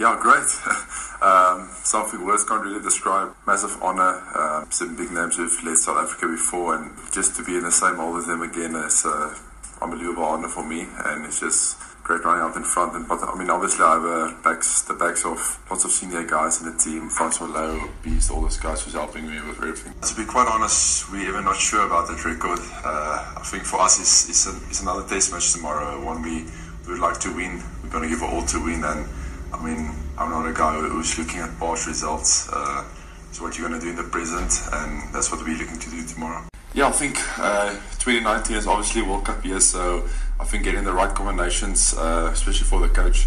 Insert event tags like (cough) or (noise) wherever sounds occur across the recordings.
Yeah, great. (laughs) um, something words can't really describe. Massive honour. Um, some big names who've led South Africa before, and just to be in the same hall as them again is uh, unbelievable honour for me. And it's just great running out in front. And but I mean, obviously, I have uh, backs, the backs of lots of senior guys in the team. Francois Louw, Beast, all those guys who's helping me with everything. To be quite honest, we're even not sure about that record. Uh, I think for us, it's, it's, a, it's another test match tomorrow. One we, we would like to win. We're going to give it all to win. And I mean, I'm not a guy who's looking at past results. Uh, it's what you're going to do in the present, and that's what we're looking to do tomorrow. Yeah, I think uh, 2019 is obviously World Cup year, so I think getting the right combinations, uh, especially for the coach,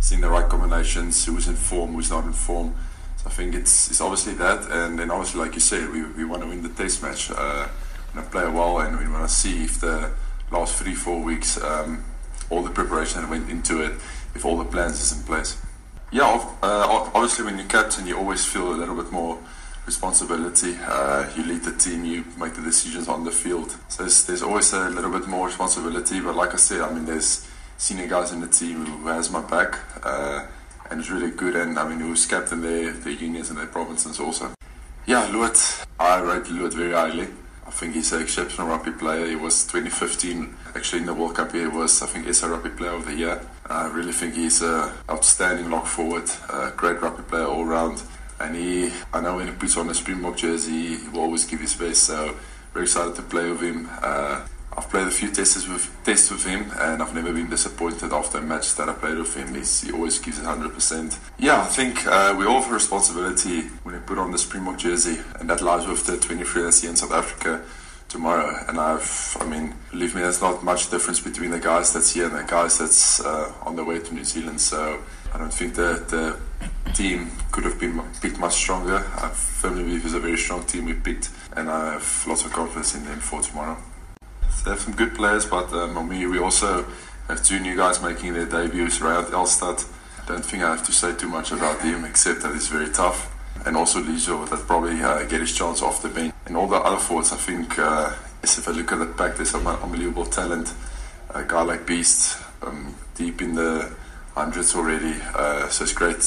seeing the right combinations, who's in form, who's not in form. So I think it's it's obviously that, and then obviously, like you said, we, we want to win the test match, uh, to play well, and we want to see if the last three four weeks, um, all the preparation that went into it, if all the plans is in place. Yeah, uh, obviously, when you're captain, you always feel a little bit more responsibility. Uh, you lead the team, you make the decisions on the field. So there's, there's, always a little bit more responsibility. But like I said, I mean, there's senior guys in the team who has my back uh, and is really good. And I mean, who's captain their, their unions and their provinces also. Yeah, Lood, I rate Lood very highly. I think he's an exceptional rugby player. He was 2015, actually in the World Cup he was, I think, SA Rugby Player of the Year. I really think he's an outstanding lock forward, a great rugby player all round. And he, I know when he puts on a Springbok jersey, he will always give his best. So very excited to play with him. Uh, I've played a few tests with tests with him, and I've never been disappointed after a match that I played with him. He's, he always gives it hundred percent. Yeah, I think uh, we all have a responsibility when we put on the Springbok jersey, and that lies with the 23 that's here in South Africa tomorrow. And I've, I mean, believe me, there's not much difference between the guys that's here and the guys that's uh, on the way to New Zealand. So I don't think the the team could have been picked much stronger. I firmly believe it's a very strong team we picked, and I have lots of confidence in them for tomorrow. They have some good players, but um, me, we also have two new guys making their debuts. Rynhardt Elstadt. Don't think I have to say too much about him, except that he's very tough. And also Lizo, that probably uh, get his chance off the bench. And all the other forwards, I think, uh, if I look at the pack, there's some unbelievable talent. A guy like Beast, um, deep in the hundreds already. Uh, so it's great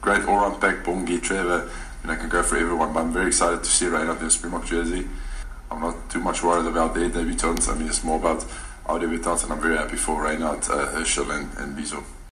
great all-round pack, Bongi, Trevor, and I can go for everyone. But I'm very excited to see Rynhardt in the Springbok jersey. I'm not too much worried about their debutants. I mean, it's more about our debutants, and I'm very happy for Rynhardt, uh, Herschel, and, and Lizo.